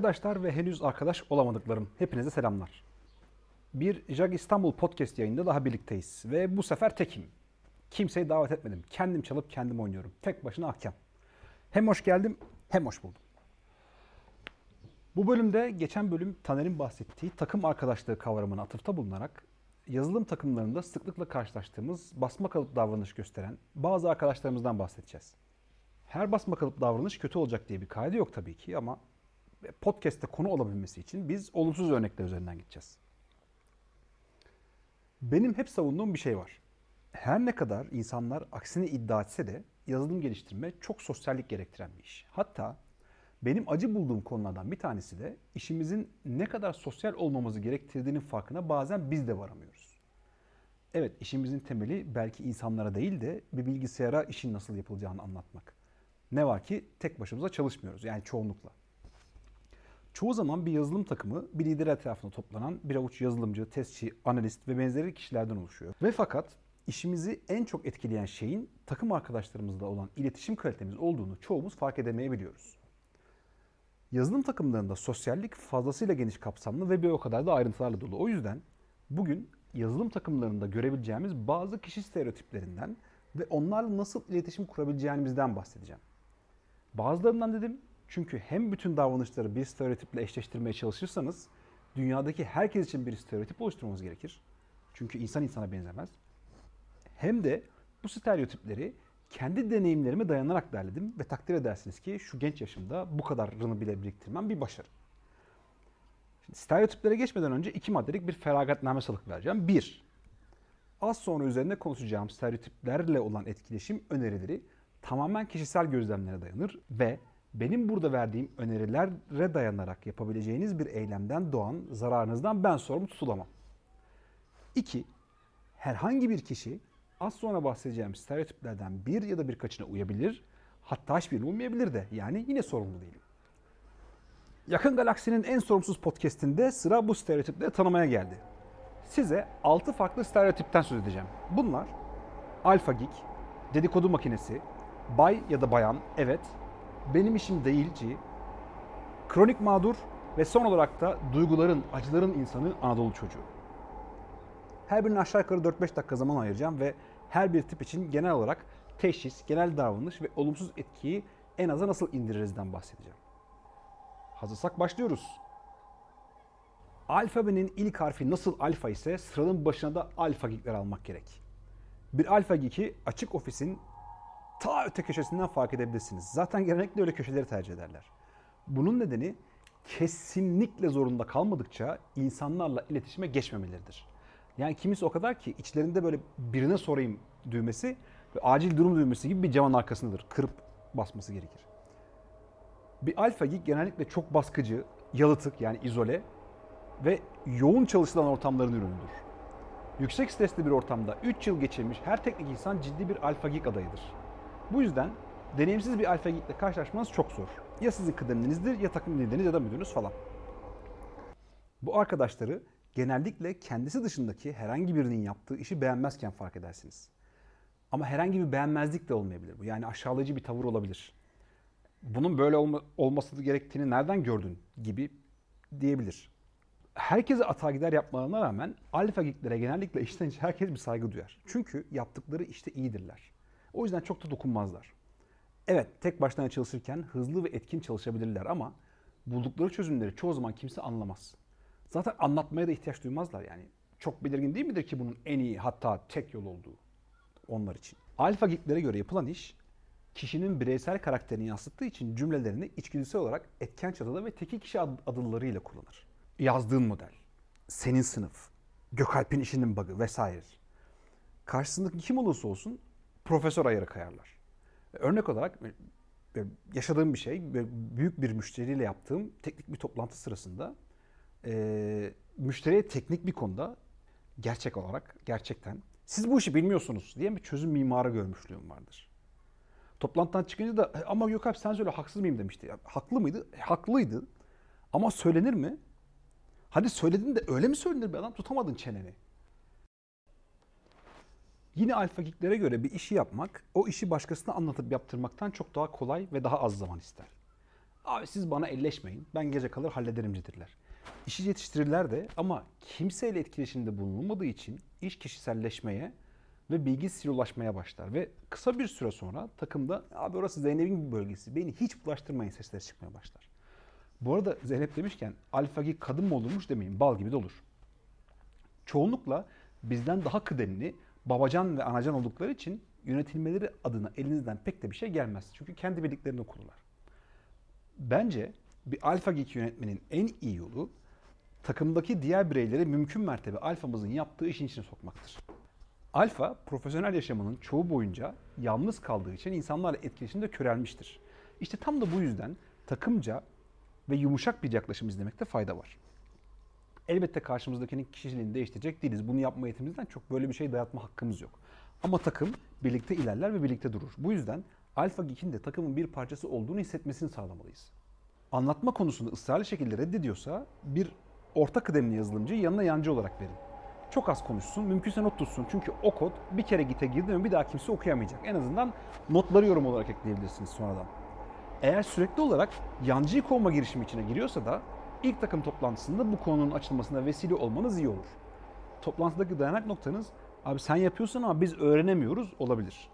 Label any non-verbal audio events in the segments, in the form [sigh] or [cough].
Arkadaşlar ve henüz arkadaş olamadıklarım, hepinize selamlar. Bir Jag İstanbul podcast yayında daha birlikteyiz ve bu sefer tekim. Kimseyi davet etmedim. Kendim çalıp kendim oynuyorum. Tek başına ahkam. Hem hoş geldim hem hoş buldum. Bu bölümde geçen bölüm Taner'in bahsettiği takım arkadaşlığı kavramına atıfta bulunarak yazılım takımlarında sıklıkla karşılaştığımız basma kalıp davranış gösteren bazı arkadaşlarımızdan bahsedeceğiz. Her basma kalıp davranış kötü olacak diye bir kaydı yok tabii ki ama podcast'te konu olabilmesi için biz olumsuz örnekler üzerinden gideceğiz. Benim hep savunduğum bir şey var. Her ne kadar insanlar aksini iddia etse de yazılım geliştirme çok sosyallik gerektiren bir iş. Hatta benim acı bulduğum konulardan bir tanesi de işimizin ne kadar sosyal olmamızı gerektirdiğinin farkına bazen biz de varamıyoruz. Evet işimizin temeli belki insanlara değil de bir bilgisayara işin nasıl yapılacağını anlatmak. Ne var ki tek başımıza çalışmıyoruz yani çoğunlukla. Çoğu zaman bir yazılım takımı bir lider etrafında toplanan bir avuç yazılımcı, testçi, analist ve benzeri kişilerden oluşuyor. Ve fakat işimizi en çok etkileyen şeyin takım arkadaşlarımızla olan iletişim kalitemiz olduğunu çoğumuz fark edemeyebiliyoruz. Yazılım takımlarında sosyallik fazlasıyla geniş kapsamlı ve bir o kadar da ayrıntılarla dolu. O yüzden bugün yazılım takımlarında görebileceğimiz bazı kişi stereotiplerinden ve onlarla nasıl iletişim kurabileceğimizden bahsedeceğim. Bazılarından dedim çünkü hem bütün davranışları bir stereotiple eşleştirmeye çalışırsanız dünyadaki herkes için bir stereotip oluşturmamız gerekir. Çünkü insan insana benzemez. Hem de bu stereotipleri kendi deneyimlerime dayanarak derledim ve takdir edersiniz ki şu genç yaşımda bu kadarını bile biriktirmem bir başarı. Şimdi stereotiplere geçmeden önce iki maddelik bir feragatname salık vereceğim. Bir, az sonra üzerinde konuşacağım stereotiplerle olan etkileşim önerileri tamamen kişisel gözlemlere dayanır ve benim burada verdiğim önerilere dayanarak yapabileceğiniz bir eylemden doğan zararınızdan ben sorumlu tutulamam. 2. Herhangi bir kişi az sonra bahsedeceğim stereotiplerden bir ya da birkaçına uyabilir, hatta hiçbirine uymayabilir de. Yani yine sorumlu değilim. Yakın Galaksinin en sorumsuz podcastinde sıra bu stereotipleri tanımaya geldi. Size 6 farklı stereotipten söz edeceğim. Bunlar alfa geek, dedikodu makinesi, bay ya da bayan, evet, benim işim değilci, kronik mağdur ve son olarak da duyguların, acıların insanı Anadolu çocuğu. Her birine aşağı yukarı 4-5 dakika zaman ayıracağım ve her bir tip için genel olarak teşhis, genel davranış ve olumsuz etkiyi en aza nasıl indiririzden bahsedeceğim. Hazırsak başlıyoruz. Alfabenin ilk harfi nasıl alfa ise sıranın başına da alfa geekler almak gerek. Bir alfa geeki açık ofisin ta öte köşesinden fark edebilirsiniz. Zaten genellikle öyle köşeleri tercih ederler. Bunun nedeni kesinlikle zorunda kalmadıkça insanlarla iletişime geçmemeleridir. Yani kimisi o kadar ki içlerinde böyle birine sorayım düğmesi ve acil durum düğmesi gibi bir camın arkasındadır. Kırıp basması gerekir. Bir alfa geek genellikle çok baskıcı, yalıtık yani izole ve yoğun çalışılan ortamların ürünüdür. Yüksek stresli bir ortamda 3 yıl geçirmiş her teknik insan ciddi bir alfa geek adayıdır. Bu yüzden deneyimsiz bir alfa geekle karşılaşmanız çok zor. Ya sizin kıdeminizdir ya takım lideriniz ya da müdürünüz falan. Bu arkadaşları genellikle kendisi dışındaki herhangi birinin yaptığı işi beğenmezken fark edersiniz. Ama herhangi bir beğenmezlik de olmayabilir bu. Yani aşağılayıcı bir tavır olabilir. Bunun böyle olma, olması gerektiğini nereden gördün gibi diyebilir. Herkese ata gider yapmalarına rağmen alfa geeklere genellikle işten içe herkes bir saygı duyar. Çünkü yaptıkları işte iyidirler. O yüzden çok da dokunmazlar. Evet tek başına çalışırken hızlı ve etkin çalışabilirler ama buldukları çözümleri çoğu zaman kimse anlamaz. Zaten anlatmaya da ihtiyaç duymazlar yani. Çok belirgin değil midir ki bunun en iyi hatta tek yol olduğu onlar için. Alfa geeklere göre yapılan iş kişinin bireysel karakterini yansıttığı için cümlelerini içgüdüsel olarak etken çatıda ve tekil kişi adıllarıyla kullanır. Yazdığın model, senin sınıf, Gökalp'in işinin bug'ı vesaire. Karşısındaki kim olursa olsun profesör ayarı kayarlar. Örnek olarak e, yaşadığım bir şey, büyük bir müşteriyle yaptığım teknik bir toplantı sırasında e, müşteriye teknik bir konuda gerçek olarak gerçekten siz bu işi bilmiyorsunuz diye bir çözüm mimarı görmüşlüğüm vardır. Toplantıdan çıkınca da e, ama Gökalp sen söyle haksız mıyım demişti. Ya, haklı mıydı? E, haklıydı. Ama söylenir mi? Hadi söyledin de öyle mi söylenir bir adam? Tutamadın çeneni. Yine alfa geeklere göre bir işi yapmak, o işi başkasına anlatıp yaptırmaktan çok daha kolay ve daha az zaman ister. Abi siz bana elleşmeyin. Ben gece kalır hallederimcidirler. İşi yetiştirirler de ama kimseyle etkileşimde bulunulmadığı için iş kişiselleşmeye ve bilgi silolaşmaya başlar. Ve kısa bir süre sonra takımda abi orası Zeynep'in bir bölgesi beni hiç bulaştırmayın sesleri çıkmaya başlar. Bu arada Zeynep demişken alfa gig kadın mı olurmuş demeyin bal gibi de olur. Çoğunlukla bizden daha kıdemli babacan ve anacan oldukları için yönetilmeleri adına elinizden pek de bir şey gelmez. Çünkü kendi bildiklerini okurlar. Bence bir alfa geek yönetmenin en iyi yolu takımdaki diğer bireyleri mümkün mertebe alfamızın yaptığı işin içine sokmaktır. Alfa profesyonel yaşamının çoğu boyunca yalnız kaldığı için insanlarla etkileşimde körelmiştir. İşte tam da bu yüzden takımca ve yumuşak bir yaklaşım izlemekte fayda var. Elbette karşımızdakinin kişiliğini değiştirecek değiliz. Bunu yapma yetimizden çok böyle bir şey dayatma hakkımız yok. Ama takım birlikte ilerler ve birlikte durur. Bu yüzden Alfa Geek'in de takımın bir parçası olduğunu hissetmesini sağlamalıyız. Anlatma konusunda ısrarlı şekilde reddediyorsa bir orta kıdemli yazılımcıyı yanına yancı olarak verin. Çok az konuşsun, mümkünse not tutsun. Çünkü o kod bir kere gite girdi mi bir daha kimse okuyamayacak. En azından notları yorum olarak ekleyebilirsiniz sonradan. Eğer sürekli olarak yancıyı kovma girişimi içine giriyorsa da ilk takım toplantısında bu konunun açılmasına vesile olmanız iyi olur. Toplantıdaki dayanak noktanız abi sen yapıyorsun ama biz öğrenemiyoruz olabilir.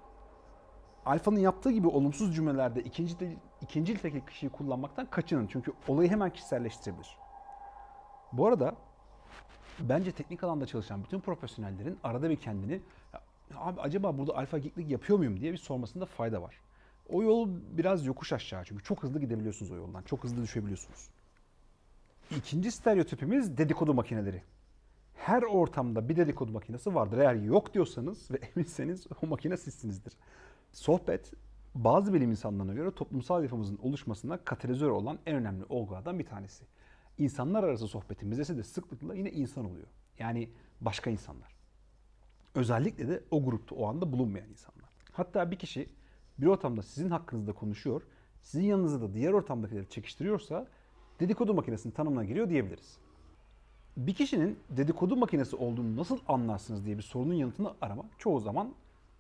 Alfa'nın yaptığı gibi olumsuz cümlelerde ikinci, ikinci ilteki kişiyi kullanmaktan kaçının. Çünkü olayı hemen kişiselleştirebilir. Bu arada bence teknik alanda çalışan bütün profesyonellerin arada bir kendini abi acaba burada alfa geeklik yapıyor muyum diye bir sormasında fayda var. O yol biraz yokuş aşağı çünkü çok hızlı gidebiliyorsunuz o yoldan. Çok hızlı düşebiliyorsunuz. İkinci stereotipimiz dedikodu makineleri. Her ortamda bir dedikodu makinesi vardır. Eğer yok diyorsanız ve [laughs] eminseniz o makine sizsinizdir. Sohbet bazı bilim insanlarına göre toplumsal yapımızın oluşmasına katalizör olan en önemli olgulardan bir tanesi. İnsanlar arası sohbetin müzesi de sıklıkla yine insan oluyor. Yani başka insanlar. Özellikle de o grupta o anda bulunmayan insanlar. Hatta bir kişi bir ortamda sizin hakkınızda konuşuyor, sizin yanınızda da diğer ortamdakileri çekiştiriyorsa dedikodu makinesinin tanımına giriyor diyebiliriz. Bir kişinin dedikodu makinesi olduğunu nasıl anlarsınız diye bir sorunun yanıtını arama çoğu zaman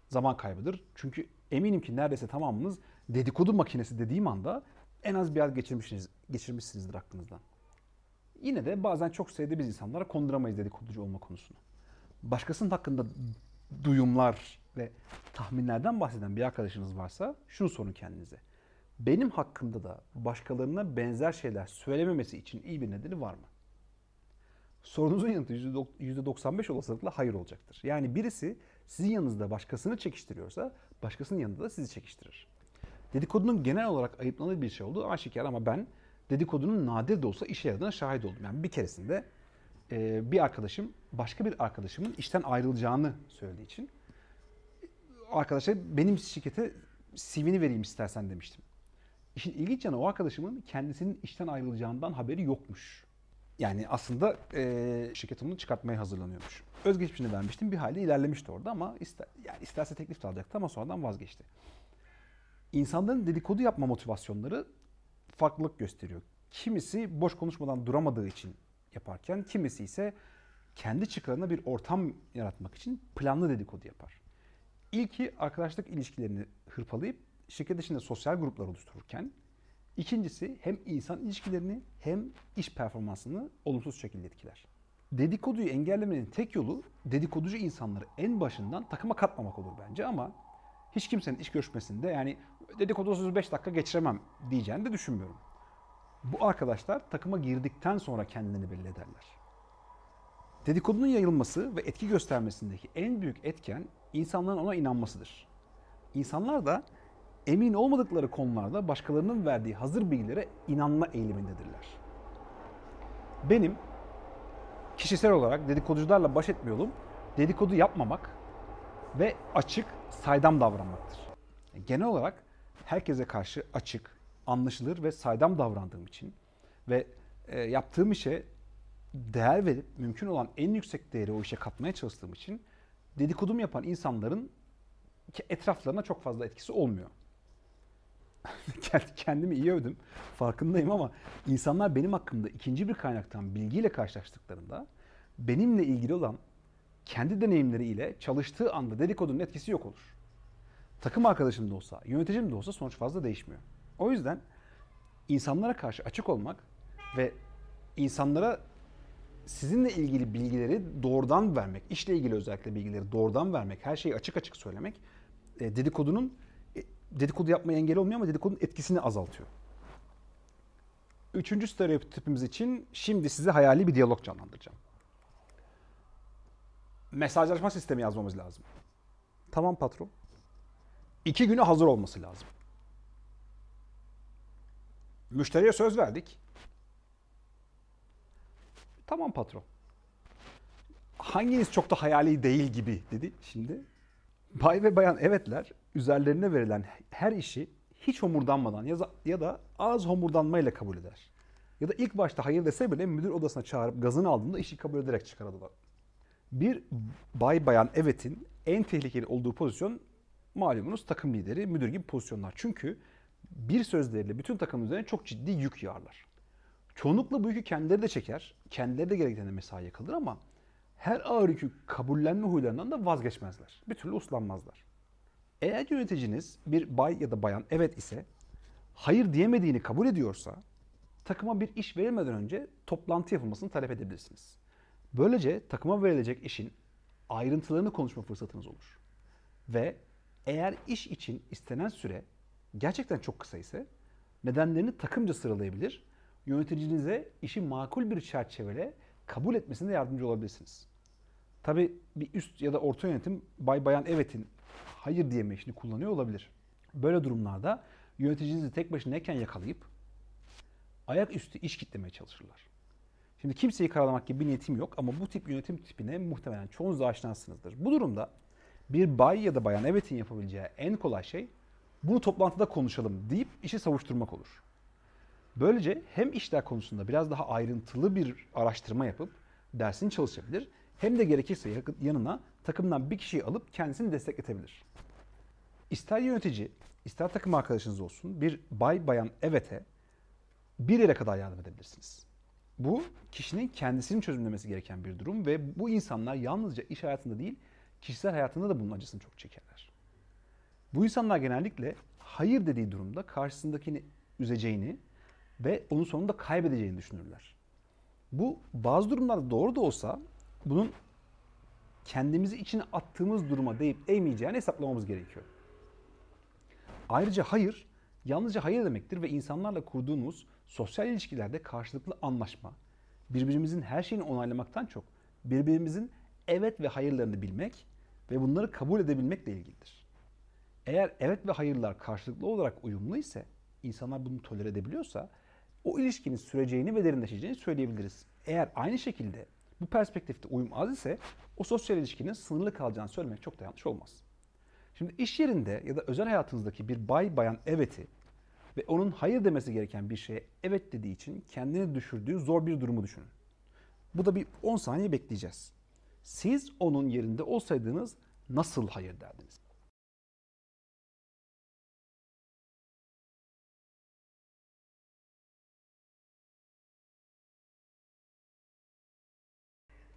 zaman kaybıdır. Çünkü eminim ki neredeyse tamamınız dedikodu makinesi dediğim anda en az bir yer geçirmişsiniz, geçirmişsinizdir aklınızdan. Yine de bazen çok sevdiğimiz insanlara konduramayız dedikoducu olma konusunu. Başkasının hakkında duyumlar ve tahminlerden bahseden bir arkadaşınız varsa şunu sorun kendinize. Benim hakkımda da başkalarına benzer şeyler söylememesi için iyi bir nedeni var mı? Sorunuzun yanıtı %95 olasılıkla hayır olacaktır. Yani birisi sizin yanınızda başkasını çekiştiriyorsa başkasının yanında da sizi çekiştirir. Dedikodunun genel olarak ayıplanır bir şey olduğu aşikar ama ben dedikodunun nadir de olsa işe yaradığına şahit oldum. Yani bir keresinde e, bir arkadaşım başka bir arkadaşımın işten ayrılacağını söylediği için arkadaşa benim şirkete CV'ni vereyim istersen demiştim. İşin ilginç yanı o arkadaşımın kendisinin işten ayrılacağından haberi yokmuş. Yani aslında e, şirket onu çıkartmaya hazırlanıyormuş. Özgeçmişini vermiştim. Bir halde ilerlemişti orada ama ister, yani isterse teklif de alacaktı ama sonradan vazgeçti. İnsanların dedikodu yapma motivasyonları farklılık gösteriyor. Kimisi boş konuşmadan duramadığı için yaparken kimisi ise kendi çıkarına bir ortam yaratmak için planlı dedikodu yapar. İlki arkadaşlık ilişkilerini hırpalayıp şirket içinde sosyal gruplar oluştururken ikincisi hem insan ilişkilerini hem iş performansını olumsuz şekilde etkiler. Dedikoduyu engellemenin tek yolu dedikoducu insanları en başından takıma katmamak olur bence ama hiç kimsenin iş görüşmesinde yani dedikodusuz 5 dakika geçiremem diyeceğini de düşünmüyorum. Bu arkadaşlar takıma girdikten sonra kendini belli ederler. Dedikodunun yayılması ve etki göstermesindeki en büyük etken insanların ona inanmasıdır. İnsanlar da emin olmadıkları konularda başkalarının verdiği hazır bilgilere inanma eğilimindedirler. Benim kişisel olarak dedikoducularla baş etme yolum dedikodu yapmamak ve açık, saydam davranmaktır. Genel olarak herkese karşı açık, anlaşılır ve saydam davrandığım için ve e, yaptığım işe değer verip mümkün olan en yüksek değeri o işe katmaya çalıştığım için dedikodum yapan insanların etraflarına çok fazla etkisi olmuyor. [laughs] Kendimi iyi övdüm. Farkındayım ama insanlar benim hakkımda ikinci bir kaynaktan bilgiyle karşılaştıklarında benimle ilgili olan kendi deneyimleriyle çalıştığı anda dedikodunun etkisi yok olur. Takım arkadaşım da olsa, yöneticim de olsa sonuç fazla değişmiyor. O yüzden insanlara karşı açık olmak ve insanlara sizinle ilgili bilgileri doğrudan vermek, işle ilgili özellikle bilgileri doğrudan vermek, her şeyi açık açık söylemek e, dedikodunun dedikodu yapmaya engel olmuyor ama dedikodunun etkisini azaltıyor. Üçüncü stereotipimiz için şimdi size hayali bir diyalog canlandıracağım. Mesajlaşma sistemi yazmamız lazım. Tamam patron. İki güne hazır olması lazım. Müşteriye söz verdik. Tamam patron. Hanginiz çok da hayali değil gibi dedi şimdi. Bay ve bayan evetler üzerlerine verilen her işi hiç homurdanmadan ya da, az homurdanmayla kabul eder. Ya da ilk başta hayır dese bile müdür odasına çağırıp gazını aldığında işi kabul ederek çıkardılar. Bir bay bayan evetin en tehlikeli olduğu pozisyon malumunuz takım lideri, müdür gibi pozisyonlar. Çünkü bir sözleriyle bütün takım üzerine çok ciddi yük yağarlar. Çoğunlukla bu yükü kendileri de çeker, kendileri de gerektiğinde mesaiye kalır ama her ağır yükü kabullenme huylarından da vazgeçmezler. Bir türlü uslanmazlar. Eğer yöneticiniz bir bay ya da bayan evet ise, hayır diyemediğini kabul ediyorsa, takıma bir iş verilmeden önce toplantı yapılmasını talep edebilirsiniz. Böylece takıma verilecek işin ayrıntılarını konuşma fırsatınız olur. Ve eğer iş için istenen süre gerçekten çok kısa ise nedenlerini takımca sıralayabilir, yöneticinize işi makul bir çerçevede kabul etmesine yardımcı olabilirsiniz. Tabi bir üst ya da orta yönetim bay bayan evetin hayır diyeme işini kullanıyor olabilir. Böyle durumlarda yöneticinizi tek başınayken yakalayıp ayaküstü iş kitlemeye çalışırlar. Şimdi kimseyi karalamak gibi bir niyetim yok ama bu tip yönetim tipine muhtemelen çoğunuz aşinasınızdır. Bu durumda bir bay ya da bayan evetin yapabileceği en kolay şey bunu toplantıda konuşalım deyip işi savuşturmak olur. Böylece hem işler konusunda biraz daha ayrıntılı bir araştırma yapıp dersini çalışabilir hem de gerekirse yanına takımdan bir kişiyi alıp kendisini destekletebilir. İster yönetici, ister takım arkadaşınız olsun bir bay bayan evete bir yere kadar yardım edebilirsiniz. Bu kişinin kendisinin çözümlemesi gereken bir durum ve bu insanlar yalnızca iş hayatında değil kişisel hayatında da bunun acısını çok çekerler. Bu insanlar genellikle hayır dediği durumda karşısındakini üzeceğini ve onun sonunda kaybedeceğini düşünürler. Bu bazı durumlarda doğru da olsa bunun kendimizi içine attığımız duruma deyip değmeyeceğini hesaplamamız gerekiyor. Ayrıca hayır, yalnızca hayır demektir ve insanlarla kurduğumuz sosyal ilişkilerde karşılıklı anlaşma, birbirimizin her şeyini onaylamaktan çok birbirimizin evet ve hayırlarını bilmek ve bunları kabul edebilmekle ilgilidir. Eğer evet ve hayırlar karşılıklı olarak uyumlu ise, insanlar bunu tolere edebiliyorsa, o ilişkinin süreceğini ve derinleşeceğini söyleyebiliriz. Eğer aynı şekilde bu perspektifte uyum az ise o sosyal ilişkinin sınırlı kalacağını söylemek çok da yanlış olmaz. Şimdi iş yerinde ya da özel hayatınızdaki bir bay bayan eveti ve onun hayır demesi gereken bir şeye evet dediği için kendini düşürdüğü zor bir durumu düşünün. Bu da bir 10 saniye bekleyeceğiz. Siz onun yerinde olsaydınız nasıl hayır derdiniz?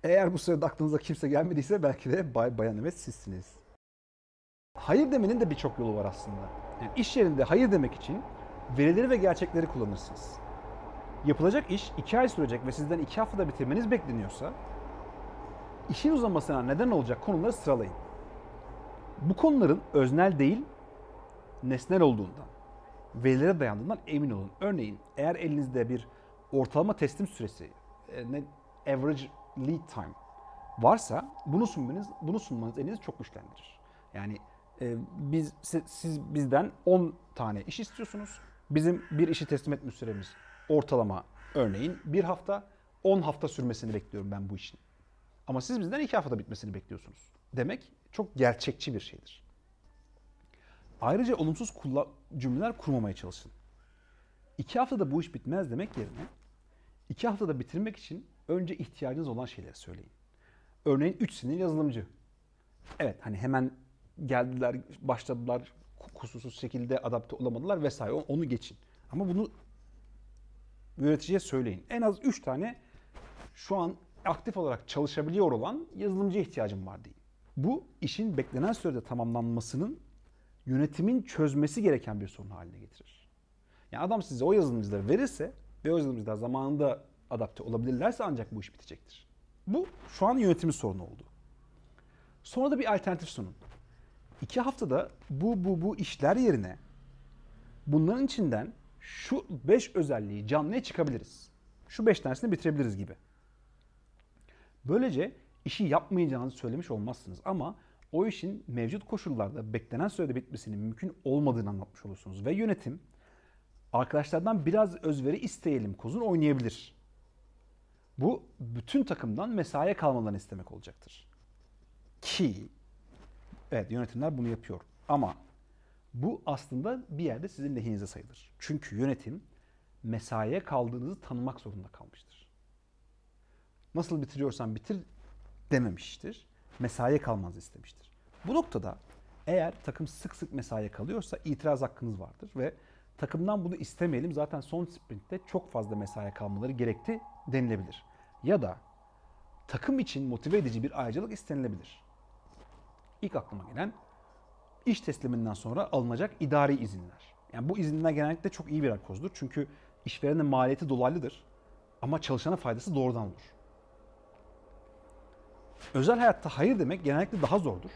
Eğer bu sırada aklınıza kimse gelmediyse belki de bay bayan evet sizsiniz. Hayır demenin de birçok yolu var aslında. Yani iş yerinde hayır demek için verileri ve gerçekleri kullanırsınız. Yapılacak iş iki ay sürecek ve sizden iki haftada bitirmeniz bekleniyorsa işin uzamasına neden olacak konuları sıralayın. Bu konuların öznel değil, nesnel olduğundan, verilere dayandığından emin olun. Örneğin eğer elinizde bir ortalama teslim süresi, e, average lead time varsa bunu sunmanız, bunu sunmanız elinizi çok güçlendirir. Yani e, biz siz bizden 10 tane iş istiyorsunuz. Bizim bir işi teslim etme süremiz ortalama örneğin bir hafta 10 hafta sürmesini bekliyorum ben bu işin. Ama siz bizden 2 haftada bitmesini bekliyorsunuz. Demek çok gerçekçi bir şeydir. Ayrıca olumsuz cümleler kurmamaya çalışın. 2 haftada bu iş bitmez demek yerine 2 haftada bitirmek için önce ihtiyacınız olan şeyleri söyleyin. Örneğin 3 sene yazılımcı. Evet hani hemen geldiler, başladılar, kusursuz şekilde adapte olamadılar vesaire. Onu geçin. Ama bunu yöneticiye söyleyin. En az 3 tane şu an aktif olarak çalışabiliyor olan yazılımcı ihtiyacım var deyin. Bu işin beklenen sürede tamamlanmasının yönetimin çözmesi gereken bir sorun haline getirir. Yani adam size o yazılımcıları verirse ve o yazılımcılar zamanında adapte olabilirlerse ancak bu iş bitecektir. Bu şu an yönetimin sorunu oldu. Sonra da bir alternatif sunun. İki haftada bu bu bu işler yerine bunların içinden şu beş özelliği canlıya çıkabiliriz. Şu beş tanesini bitirebiliriz gibi. Böylece işi yapmayacağınızı söylemiş olmazsınız ama o işin mevcut koşullarda beklenen sürede bitmesinin mümkün olmadığını anlatmış olursunuz. Ve yönetim arkadaşlardan biraz özveri isteyelim kozunu oynayabilir. Bu bütün takımdan mesaiye kalmalarını istemek olacaktır. Ki evet yönetimler bunu yapıyor ama bu aslında bir yerde sizin lehinize sayılır. Çünkü yönetim mesaiye kaldığınızı tanımak zorunda kalmıştır. Nasıl bitiriyorsan bitir dememiştir. Mesaiye kalmanızı istemiştir. Bu noktada eğer takım sık sık mesaiye kalıyorsa itiraz hakkınız vardır ve takımdan bunu istemeyelim zaten son sprintte çok fazla mesaiye kalmaları gerekti denilebilir. Ya da takım için motive edici bir ayrıcalık istenilebilir. İlk aklıma gelen iş tesliminden sonra alınacak idari izinler. Yani bu izinler genellikle çok iyi bir kozdur. Çünkü işverenin maliyeti dolaylıdır. Ama çalışana faydası doğrudan olur. Özel hayatta hayır demek genellikle daha zordur.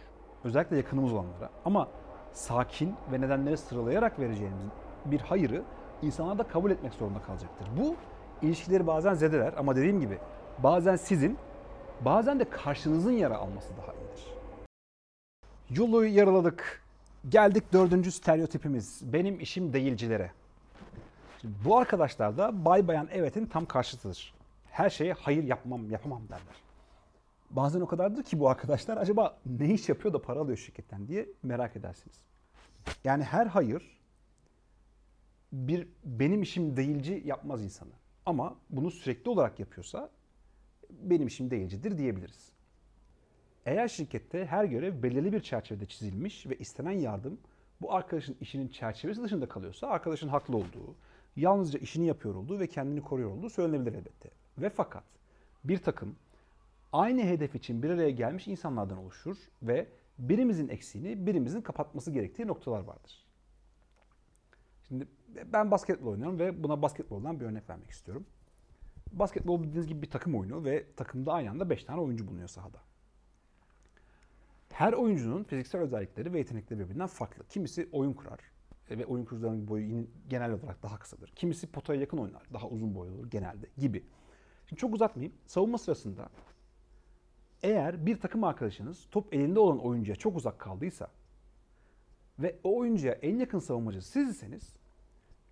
Özellikle yakınımız olanlara. Ama sakin ve nedenleri sıralayarak vereceğimiz bir hayırı insanlar da kabul etmek zorunda kalacaktır. Bu ilişkileri bazen zedeler ama dediğim gibi bazen sizin bazen de karşınızın yara alması daha iyidir. Yolu yaraladık. Geldik dördüncü stereotipimiz. Benim işim değilcilere. Şimdi bu arkadaşlar da bay bayan evetin tam karşıtıdır. Her şeye hayır yapmam, yapamam derler. Bazen o kadardır ki bu arkadaşlar acaba ne iş yapıyor da para alıyor şirketten diye merak edersiniz. Yani her hayır bir benim işim değilci yapmaz insanı. Ama bunu sürekli olarak yapıyorsa benim işim değilcidir diyebiliriz. Eğer şirkette her görev belirli bir çerçevede çizilmiş ve istenen yardım bu arkadaşın işinin çerçevesi dışında kalıyorsa arkadaşın haklı olduğu, yalnızca işini yapıyor olduğu ve kendini koruyor olduğu söylenebilir elbette. Ve fakat bir takım aynı hedef için bir araya gelmiş insanlardan oluşur ve birimizin eksiğini birimizin kapatması gerektiği noktalar vardır. Şimdi ben basketbol oynuyorum ve buna basketboldan bir örnek vermek istiyorum. Basketbol bildiğiniz gibi bir takım oyunu ve takımda aynı anda 5 tane oyuncu bulunuyor sahada. Her oyuncunun fiziksel özellikleri ve yetenekleri birbirinden farklı. Kimisi oyun kurar e, ve oyun kurucularının boyu genel olarak daha kısadır. Kimisi potaya yakın oynar, daha uzun boylu olur genelde gibi. Şimdi çok uzatmayayım. Savunma sırasında eğer bir takım arkadaşınız top elinde olan oyuncuya çok uzak kaldıysa ve o oyuncuya en yakın savunmacı sizseniz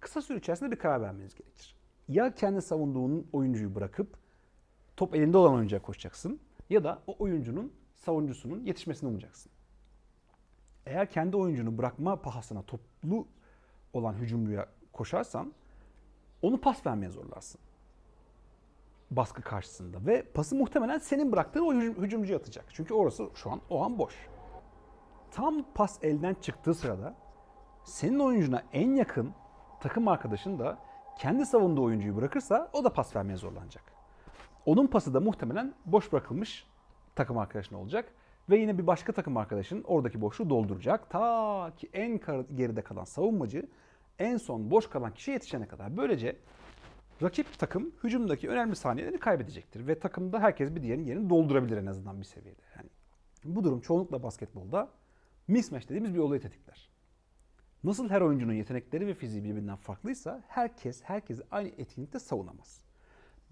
kısa süre içerisinde bir karar vermeniz gerekir. Ya kendi savunduğun oyuncuyu bırakıp top elinde olan oyuncuya koşacaksın ya da o oyuncunun savuncusunun yetişmesini umacaksın. Eğer kendi oyuncunu bırakma pahasına toplu olan hücumluya koşarsan onu pas vermeye zorlarsın. Baskı karşısında ve pası muhtemelen senin bıraktığın o hücumcuya atacak. Çünkü orası şu an o an boş. Tam pas elden çıktığı sırada senin oyuncuna en yakın takım arkadaşın da kendi savunduğu oyuncuyu bırakırsa o da pas vermeye zorlanacak. Onun pası da muhtemelen boş bırakılmış takım arkadaşın olacak. Ve yine bir başka takım arkadaşın oradaki boşluğu dolduracak. Ta ki en geride kalan savunmacı en son boş kalan kişiye yetişene kadar. Böylece rakip takım hücumdaki önemli saniyelerini kaybedecektir. Ve takımda herkes bir diğerinin yerini doldurabilir en azından bir seviyede. Yani bu durum çoğunlukla basketbolda mismatch dediğimiz bir olayı tetikler. Nasıl her oyuncunun yetenekleri ve fiziği birbirinden farklıysa herkes herkesi aynı etkinlikte savunamaz.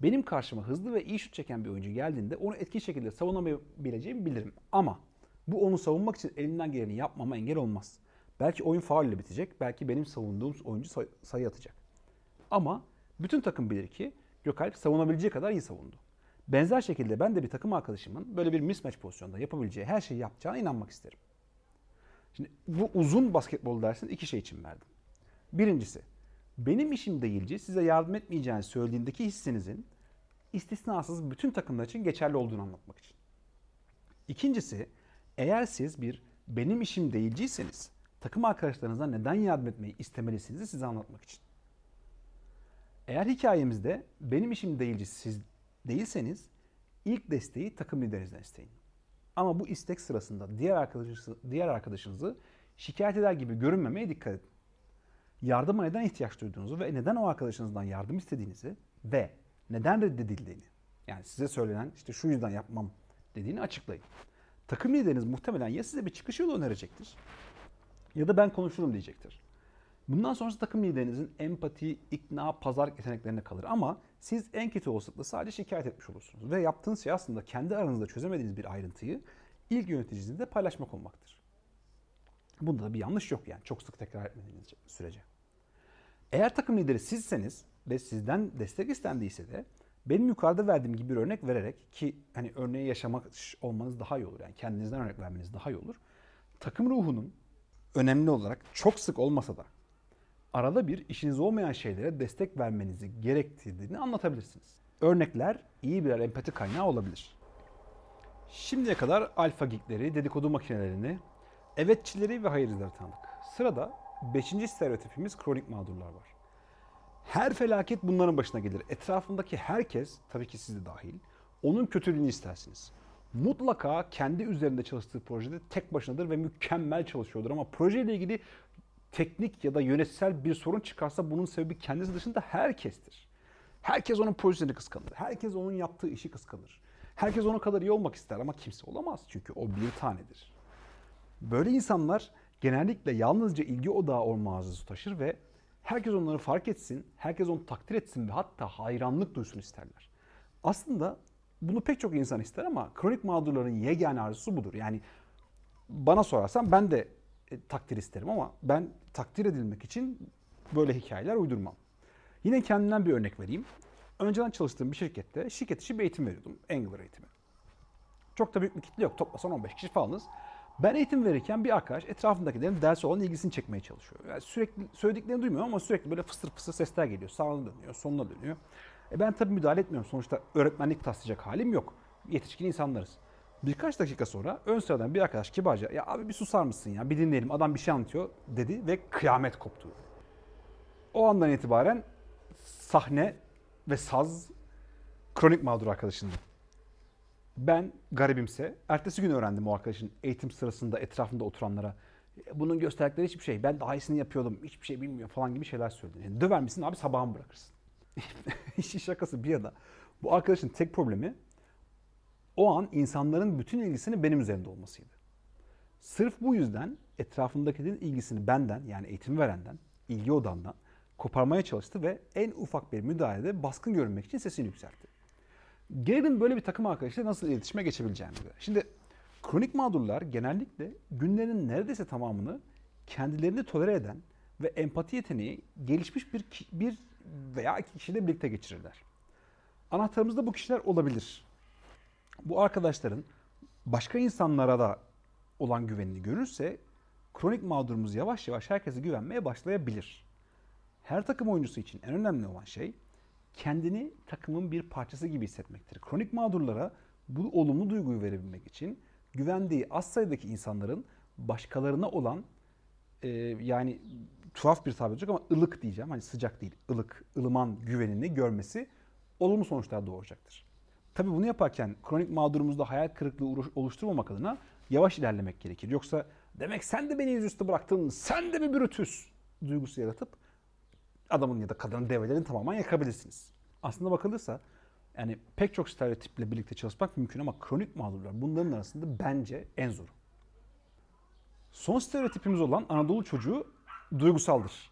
Benim karşıma hızlı ve iyi şut çeken bir oyuncu geldiğinde onu etkin şekilde savunamayabileceğimi bilirim. Ama bu onu savunmak için elimden geleni yapmama engel olmaz. Belki oyun faul ile bitecek, belki benim savunduğum oyuncu say- sayı atacak. Ama bütün takım bilir ki Gökalp savunabileceği kadar iyi savundu. Benzer şekilde ben de bir takım arkadaşımın böyle bir mismatch pozisyonda yapabileceği her şeyi yapacağına inanmak isterim. Şimdi bu uzun basketbol dersini iki şey için verdim. Birincisi, benim işim değilci size yardım etmeyeceğini söylediğindeki hissinizin istisnasız bütün takımlar için geçerli olduğunu anlatmak için. İkincisi, eğer siz bir benim işim değilciyseniz takım arkadaşlarınıza neden yardım etmeyi istemelisiniz size anlatmak için. Eğer hikayemizde benim işim değilci siz değilseniz ilk desteği takım liderinizden isteyin. Ama bu istek sırasında diğer arkadaşınızı, diğer arkadaşınızı şikayet eder gibi görünmemeye dikkat edin. yardıma neden ihtiyaç duyduğunuzu ve neden o arkadaşınızdan yardım istediğinizi ve neden reddedildiğini yani size söylenen işte şu yüzden yapmam dediğini açıklayın. Takım lideriniz muhtemelen ya size bir çıkış yolu önerecektir ya da ben konuşurum diyecektir. Bundan sonrası takım liderinizin empati, ikna, pazar yeteneklerine kalır. Ama siz en kötü olasılıkla sadece şikayet etmiş olursunuz. Ve yaptığınız şey aslında kendi aranızda çözemediğiniz bir ayrıntıyı ilk yöneticinizle paylaşmak olmaktır. Bunda da bir yanlış yok yani çok sık tekrar etmediğiniz sürece. Eğer takım lideri sizseniz ve sizden destek istendiyse de benim yukarıda verdiğim gibi bir örnek vererek ki hani örneği yaşamak olmanız daha iyi olur. Yani kendinizden örnek vermeniz daha iyi olur. Takım ruhunun önemli olarak çok sık olmasa da arada bir işiniz olmayan şeylere destek vermenizi gerektirdiğini anlatabilirsiniz. Örnekler iyi birer empati kaynağı olabilir. Şimdiye kadar alfa geekleri, dedikodu makinelerini, evetçileri ve hayırcıları tanıdık. Sırada 5. stereotipimiz kronik mağdurlar var. Her felaket bunların başına gelir. Etrafındaki herkes, tabii ki siz de dahil, onun kötülüğünü istersiniz. Mutlaka kendi üzerinde çalıştığı projede tek başınadır ve mükemmel çalışıyordur ama projeyle ilgili teknik ya da yönetsel bir sorun çıkarsa bunun sebebi kendisi dışında herkestir. Herkes onun projesini kıskanır. Herkes onun yaptığı işi kıskanır. Herkes onun kadar iyi olmak ister ama kimse olamaz çünkü o bir tanedir. Böyle insanlar genellikle yalnızca ilgi odağı olma arzusu taşır ve herkes onları fark etsin, herkes onu takdir etsin ve hatta hayranlık duysun isterler. Aslında bunu pek çok insan ister ama kronik mağdurların yegane arzusu budur. Yani bana sorarsan ben de e, takdir isterim ama ben takdir edilmek için böyle hikayeler uydurmam. Yine kendimden bir örnek vereyim. Önceden çalıştığım bir şirkette şirket içi bir eğitim veriyordum. Angular eğitimi. Çok da büyük bir kitle yok. Toplasan 15 kişi falanız. Ben eğitim verirken bir arkadaş etrafındakilerin dersi olan ilgisini çekmeye çalışıyor. Yani sürekli söylediklerini duymuyor ama sürekli böyle fısır fısır sesler geliyor. Sağına dönüyor, sonuna dönüyor. E ben tabii müdahale etmiyorum. Sonuçta öğretmenlik taslayacak halim yok. Yetişkin insanlarız. Birkaç dakika sonra ön sıradan bir arkadaş kibarca ya abi bir susar mısın ya bir dinleyelim adam bir şey anlatıyor dedi ve kıyamet koptu. O andan itibaren sahne ve saz kronik mağdur arkadaşındı. Ben garibimse ertesi gün öğrendim o arkadaşın eğitim sırasında etrafında oturanlara bunun gösterdikleri hiçbir şey. Ben daha iyisini yapıyordum. Hiçbir şey bilmiyor falan gibi şeyler söyledi. Yani döver misin abi sabaha mı bırakırsın? [laughs] İşin şakası bir yana. Bu arkadaşın tek problemi o an insanların bütün ilgisini benim üzerimde olmasıydı. Sırf bu yüzden etrafındakilerin ilgisini benden yani eğitim verenden, ilgi odandan koparmaya çalıştı ve en ufak bir müdahalede baskın görünmek için sesini yükseltti. Gelelim böyle bir takım arkadaşıyla nasıl iletişime geçebileceğini. Şimdi kronik mağdurlar genellikle günlerin neredeyse tamamını kendilerini tolere eden ve empati yeteneği gelişmiş bir, bir veya iki kişiyle birlikte geçirirler. Anahtarımız da bu kişiler olabilir. Bu arkadaşların başka insanlara da olan güvenini görürse kronik mağdurumuz yavaş yavaş herkese güvenmeye başlayabilir. Her takım oyuncusu için en önemli olan şey kendini takımın bir parçası gibi hissetmektir. Kronik mağdurlara bu olumlu duyguyu verebilmek için güvendiği az sayıdaki insanların başkalarına olan e, yani tuhaf bir tabir olacak ama ılık diyeceğim. Hani sıcak değil, ılık, ılıman güvenini görmesi olumlu sonuçlar doğuracaktır. Tabii bunu yaparken kronik mağdurumuzda hayal kırıklığı oluşturmamak adına yavaş ilerlemek gerekir. Yoksa demek sen de beni yüzüstü bıraktın, sen de bir brütüs duygusu yaratıp adamın ya da kadının devrelerini tamamen yakabilirsiniz. Aslında bakılırsa yani pek çok stereotiple birlikte çalışmak mümkün ama kronik mağdurlar bunların arasında bence en zoru. Son stereotipimiz olan Anadolu çocuğu duygusaldır.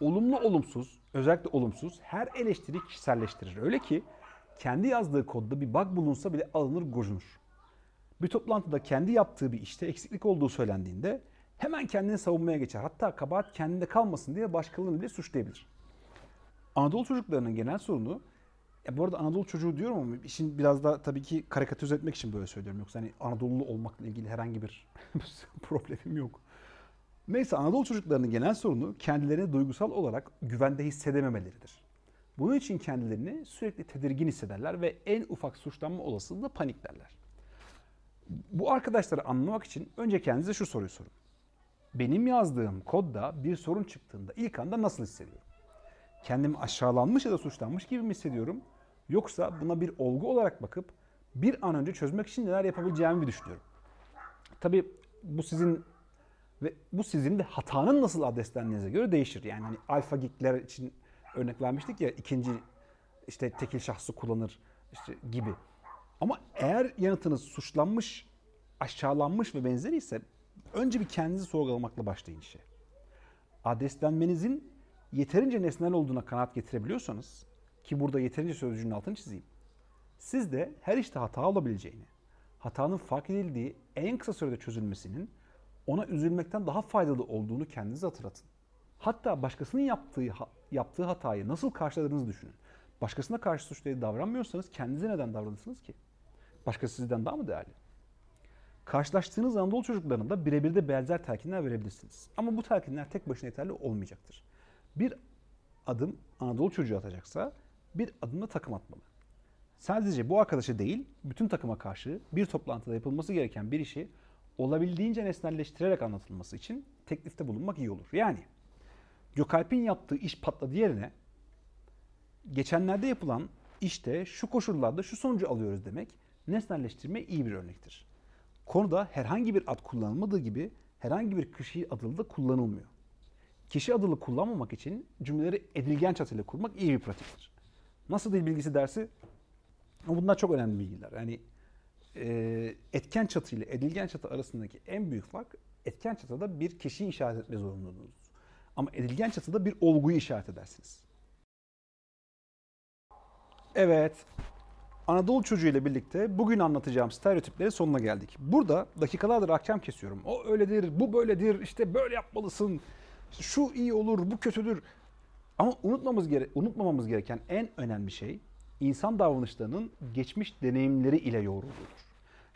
Olumlu olumsuz, özellikle olumsuz her eleştiri kişiselleştirir. Öyle ki kendi yazdığı kodda bir bug bulunsa bile alınır gocunur. Bir toplantıda kendi yaptığı bir işte eksiklik olduğu söylendiğinde hemen kendini savunmaya geçer. Hatta kabahat kendinde kalmasın diye başkalarını bile suçlayabilir. Anadolu çocuklarının genel sorunu ya bu arada Anadolu çocuğu diyorum ama işin biraz da tabii ki karikatürize etmek için böyle söylüyorum. Yoksa hani Anadolu'lu olmakla ilgili herhangi bir [laughs] problemim yok. Neyse Anadolu çocuklarının genel sorunu kendilerini duygusal olarak güvende hissedememeleridir. Bunun için kendilerini sürekli tedirgin hissederler ve en ufak suçlanma olasılığında paniklerler. Bu arkadaşları anlamak için önce kendinize şu soruyu sorun. Benim yazdığım kodda bir sorun çıktığında ilk anda nasıl hissediyorum? Kendimi aşağılanmış ya da suçlanmış gibi mi hissediyorum? Yoksa buna bir olgu olarak bakıp bir an önce çözmek için neler yapabileceğimi düşünüyorum. Tabii bu sizin Ve bu sizin de hatanın nasıl adreslendiğinize göre değişir. Yani hani alfa geekler için örnek vermiştik ya ikinci işte tekil şahsı kullanır işte gibi. Ama eğer yanıtınız suçlanmış, aşağılanmış ve benzeri ise önce bir kendinizi sorgulamakla başlayın işe. Adreslenmenizin yeterince nesnel olduğuna kanaat getirebiliyorsanız ki burada yeterince sözcüğünün altını çizeyim. Siz de her işte hata olabileceğini, hatanın fark edildiği en kısa sürede çözülmesinin ona üzülmekten daha faydalı olduğunu kendinize hatırlatın. Hatta başkasının yaptığı yaptığı hatayı nasıl karşıladığınızı düşünün. Başkasına karşı suçlayıcı davranmıyorsanız kendinize neden davranırsınız ki? Başkası sizden daha mı değerli? Karşılaştığınız Anadolu çocuklarında birebir de benzer telkinler verebilirsiniz. Ama bu telkinler tek başına yeterli olmayacaktır. Bir adım Anadolu çocuğu atacaksa bir adım da takım atmalı. Sadece bu arkadaşa değil, bütün takıma karşı bir toplantıda yapılması gereken bir işi olabildiğince nesnelleştirerek anlatılması için teklifte bulunmak iyi olur. Yani Gökalp'in yaptığı iş patladı yerine geçenlerde yapılan işte şu koşullarda şu sonucu alıyoruz demek nesnelleştirme iyi bir örnektir. Konuda herhangi bir ad kullanılmadığı gibi herhangi bir kişi adılı da kullanılmıyor. Kişi adılı kullanmamak için cümleleri edilgen çatıyla kurmak iyi bir pratiktir. Nasıl dil bilgisi dersi? Bunlar çok önemli bilgiler. Yani e, etken çatı ile edilgen çatı arasındaki en büyük fark etken çatıda bir kişiyi işaret etme zorunluluğunuz. Ama edilgen çatıda bir olguyu işaret edersiniz. Evet, Anadolu çocuğu ile birlikte bugün anlatacağım stereotiplerin sonuna geldik. Burada dakikalardır akşam kesiyorum. O öyledir, bu böyledir, işte böyle yapmalısın, şu iyi olur, bu kötüdür. Ama unutmamız gere unutmamamız gereken en önemli şey insan davranışlarının geçmiş deneyimleri ile yoğrulduğudur.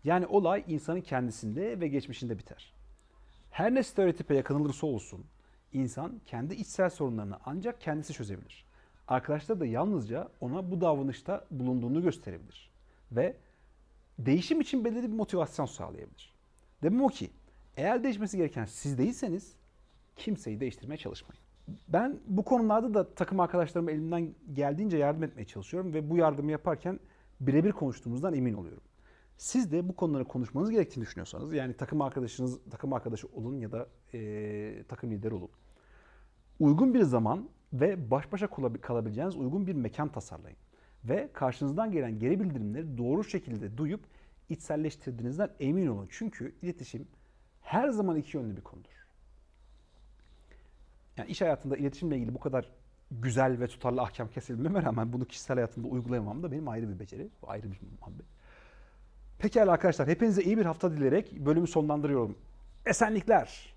Yani olay insanın kendisinde ve geçmişinde biter. Her ne stereotipe yakınılırsa olsun, insan kendi içsel sorunlarını ancak kendisi çözebilir. Arkadaşlar da yalnızca ona bu davranışta bulunduğunu gösterebilir. Ve değişim için belirli bir motivasyon sağlayabilir. Demek o ki eğer değişmesi gereken siz değilseniz kimseyi değiştirmeye çalışmayın. Ben bu konularda da takım arkadaşlarıma elimden geldiğince yardım etmeye çalışıyorum ve bu yardımı yaparken birebir konuştuğumuzdan emin oluyorum. Siz de bu konuları konuşmanız gerektiğini düşünüyorsanız yani takım arkadaşınız takım arkadaşı olun ya da e, takım lideri olun. Uygun bir zaman ve baş başa kalabileceğiniz uygun bir mekan tasarlayın. Ve karşınızdan gelen geri bildirimleri doğru şekilde duyup içselleştirdiğinizden emin olun. Çünkü iletişim her zaman iki yönlü bir konudur. Yani iş hayatında iletişimle ilgili bu kadar güzel ve tutarlı ahkam kesilmeme rağmen bunu kişisel hayatımda uygulayamam da benim ayrı bir beceri. Bu ayrı bir muhabbet. Pekala arkadaşlar hepinize iyi bir hafta dileyerek bölümü sonlandırıyorum. Esenlikler.